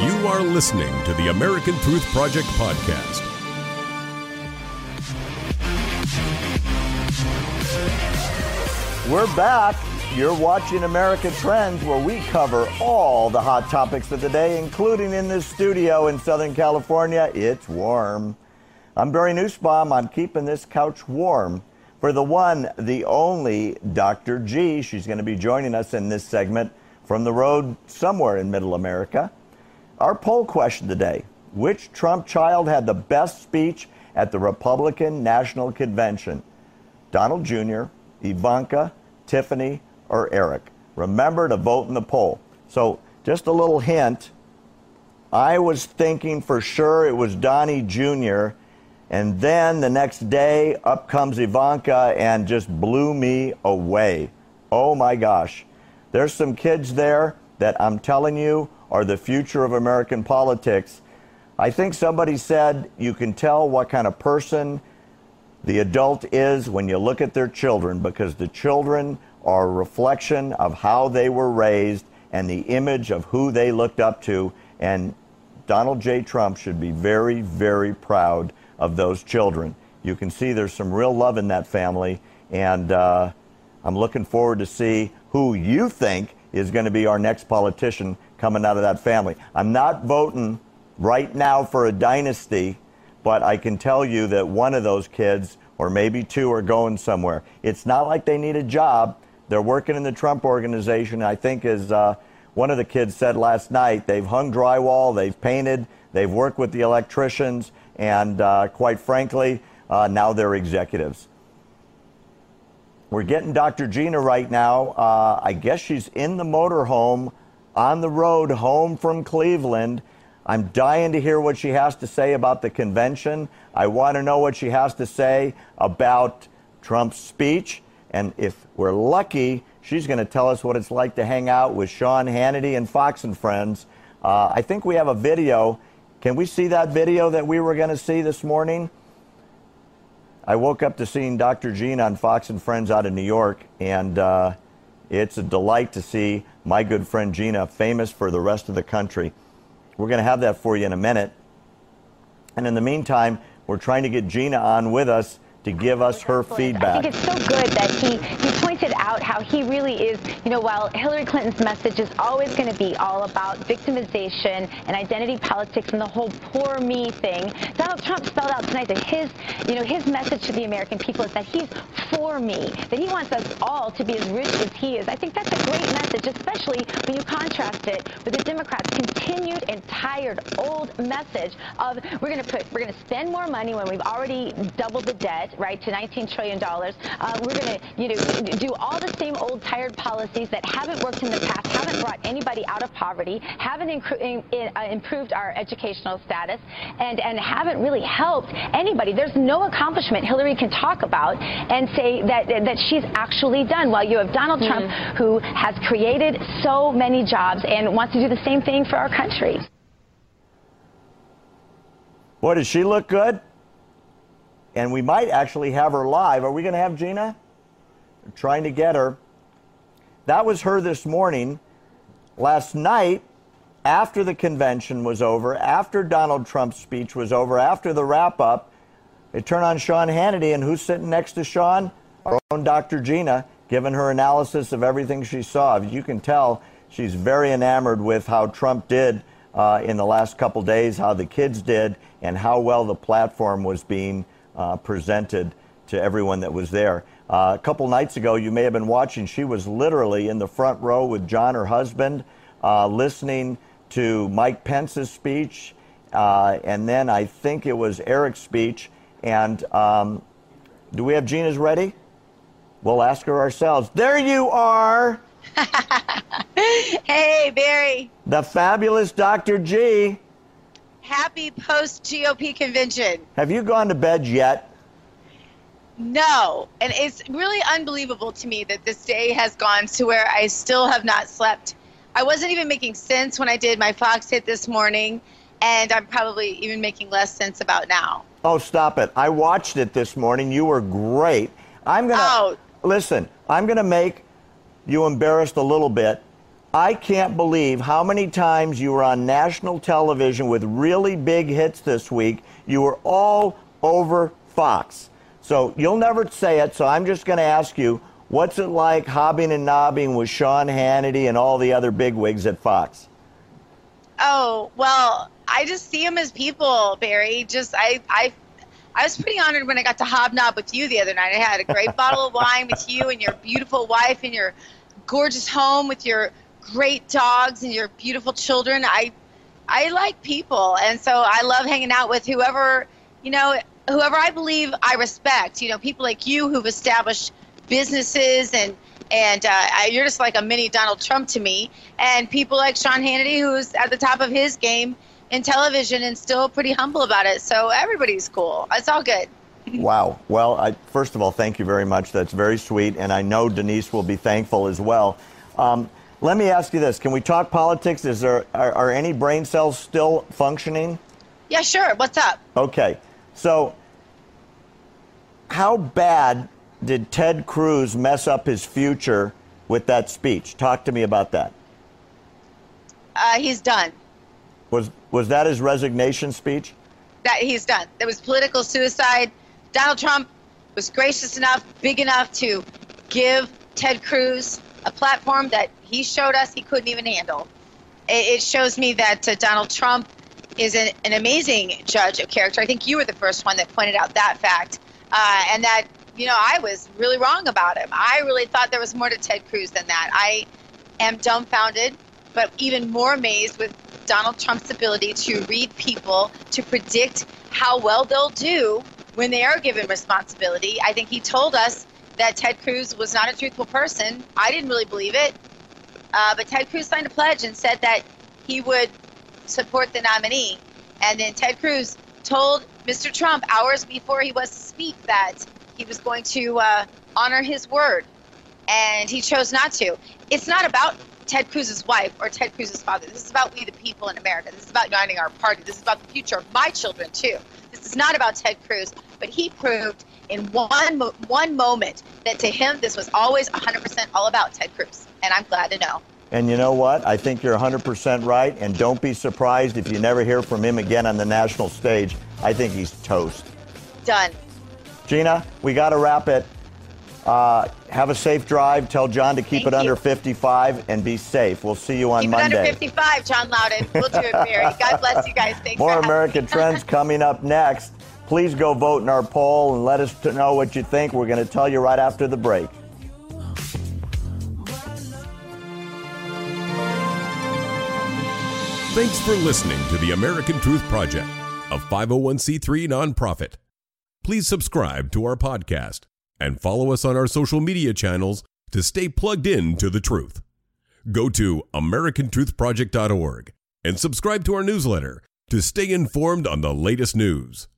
You are listening to the American Truth Project podcast. We're back. You're watching America Trends, where we cover all the hot topics of the day, including in this studio in Southern California. It's warm. I'm Barry Nussbaum. I'm keeping this couch warm for the one, the only Dr. G. She's going to be joining us in this segment from the road somewhere in Middle America. Our poll question today Which Trump child had the best speech at the Republican National Convention? Donald Jr., Ivanka, Tiffany, or Eric? Remember to vote in the poll. So, just a little hint I was thinking for sure it was Donnie Jr., and then the next day, up comes Ivanka and just blew me away. Oh my gosh. There's some kids there that I'm telling you are the future of American politics. I think somebody said you can tell what kind of person the adult is when you look at their children because the children are a reflection of how they were raised and the image of who they looked up to. And Donald J. Trump should be very, very proud of those children. You can see there's some real love in that family. And uh, I'm looking forward to see who you think is going to be our next politician coming out of that family. I'm not voting right now for a dynasty, but I can tell you that one of those kids, or maybe two, are going somewhere. It's not like they need a job. They're working in the Trump organization. I think, as uh, one of the kids said last night, they've hung drywall, they've painted, they've worked with the electricians, and uh, quite frankly, uh, now they're executives. We're getting Dr. Gina right now. Uh, I guess she's in the motorhome on the road home from Cleveland. I'm dying to hear what she has to say about the convention. I want to know what she has to say about Trump's speech. And if we're lucky, she's going to tell us what it's like to hang out with Sean Hannity and Fox and Friends. Uh, I think we have a video. Can we see that video that we were going to see this morning? I woke up to seeing Dr. Gina on Fox and Friends out of New York, and uh, it's a delight to see my good friend Gina famous for the rest of the country. We're going to have that for you in a minute. And in the meantime, we're trying to get Gina on with us to give us her feedback. I think it's so good that he, he pointed out how he really is, you know, while Hillary Clinton's message is always going to be all about victimization and identity politics and the whole poor me thing, Donald Trump spelled out tonight that his, you know, his message to the American people is that he's for me, that he wants us all to be as rich as he is. I think that's a great message, especially when you contrast it with the Democrats' continued and tired old message of we're going to put, we're going to spend more money when we've already doubled the debt right, to $19 trillion. Uh, we're going to, you know, do all the same old tired policies that haven't worked in the past, haven't brought anybody out of poverty, haven't in, uh, improved our educational status, and, and haven't really helped anybody. There's no accomplishment Hillary can talk about and say that, that she's actually done. While you have Donald Trump, mm. who has created so many jobs and wants to do the same thing for our country. Boy, does she look good? and we might actually have her live. Are we going to have Gina? Trying to get her. That was her this morning. Last night, after the convention was over, after Donald Trump's speech was over, after the wrap up, they turn on Sean Hannity, and who's sitting next to Sean? Our own Dr. Gina, giving her analysis of everything she saw. You can tell she's very enamored with how Trump did uh, in the last couple days, how the kids did, and how well the platform was being uh, presented to everyone that was there. Uh, a couple nights ago, you may have been watching, she was literally in the front row with John, her husband, uh, listening to Mike Pence's speech, uh, and then I think it was Eric's speech. And um, do we have Gina's ready? We'll ask her ourselves. There you are. hey, Barry. The fabulous Dr. G happy post GOP convention. Have you gone to bed yet? No. And it's really unbelievable to me that this day has gone to where I still have not slept. I wasn't even making sense when I did my Fox hit this morning, and I'm probably even making less sense about now. Oh, stop it. I watched it this morning. You were great. I'm going to oh. listen, I'm going to make you embarrassed a little bit. I can't believe how many times you were on national television with really big hits this week. You were all over Fox. So you'll never say it, so I'm just going to ask you what's it like hobbing and nobbing with Sean Hannity and all the other bigwigs at Fox? Oh, well, I just see them as people, Barry. Just, I, I, I was pretty honored when I got to hobnob with you the other night. I had a great bottle of wine with you and your beautiful wife and your gorgeous home with your great dogs and your beautiful children. I I like people, and so I love hanging out with whoever you know, whoever I believe I respect. You know, people like you who've established businesses and and uh, you're just like a mini Donald Trump to me. And people like Sean Hannity, who's at the top of his game in television and still pretty humble about it. So everybody's cool. It's all good. wow. Well, I, first of all, thank you very much. That's very sweet, and I know Denise will be thankful as well. Um, let me ask you this: Can we talk politics? Is there are, are any brain cells still functioning? Yeah, sure. What's up? Okay, so how bad did Ted Cruz mess up his future with that speech? Talk to me about that. Uh, he's done. Was was that his resignation speech? That he's done. There was political suicide. Donald Trump was gracious enough, big enough to give Ted Cruz a platform that he showed us he couldn't even handle. It, shows me that uh, Donald Trump is an, an, amazing judge of character. I think you were the first one that pointed out that fact, uh, and that you know I was really wrong about him. I really thought there was more to Ted Cruz than that. I am dumbfounded, but even more amazed with Donald Trump's ability to read people, to predict how well they'll do when they are given responsibility. I think he told us that Ted Cruz was not a truthful person. I didn't really believe it. Uh, but Ted Cruz signed a pledge and said that he would support the nominee. And then Ted Cruz told Mr. Trump hours before he was to speak that he was going to uh, honor his word. And he chose not to. It's not about Ted Cruz's wife or Ted Cruz's father. This is about we, the people in America. This is about uniting our party. This is about the future of my children, too. This is not about Ted Cruz, but he proved in one one moment that to him this was always 100% all about Ted Cruz, and I'm glad to know. And you know what? I think you're 100% right, and don't be surprised if you never hear from him again on the national stage. I think he's toast. Done. Gina, we got to wrap it. Uh, have a safe drive. Tell John to keep Thank it you. under 55 and be safe. We'll see you on keep Monday. Keep it under 55, John Loudon. We'll do it, Barry. God bless you guys. Thanks More for American Trends coming up next. Please go vote in our poll and let us know what you think. We're going to tell you right after the break. Thanks for listening to the American Truth Project, a 501c3 nonprofit. Please subscribe to our podcast and follow us on our social media channels to stay plugged in to the truth. Go to americantruthproject.org and subscribe to our newsletter to stay informed on the latest news.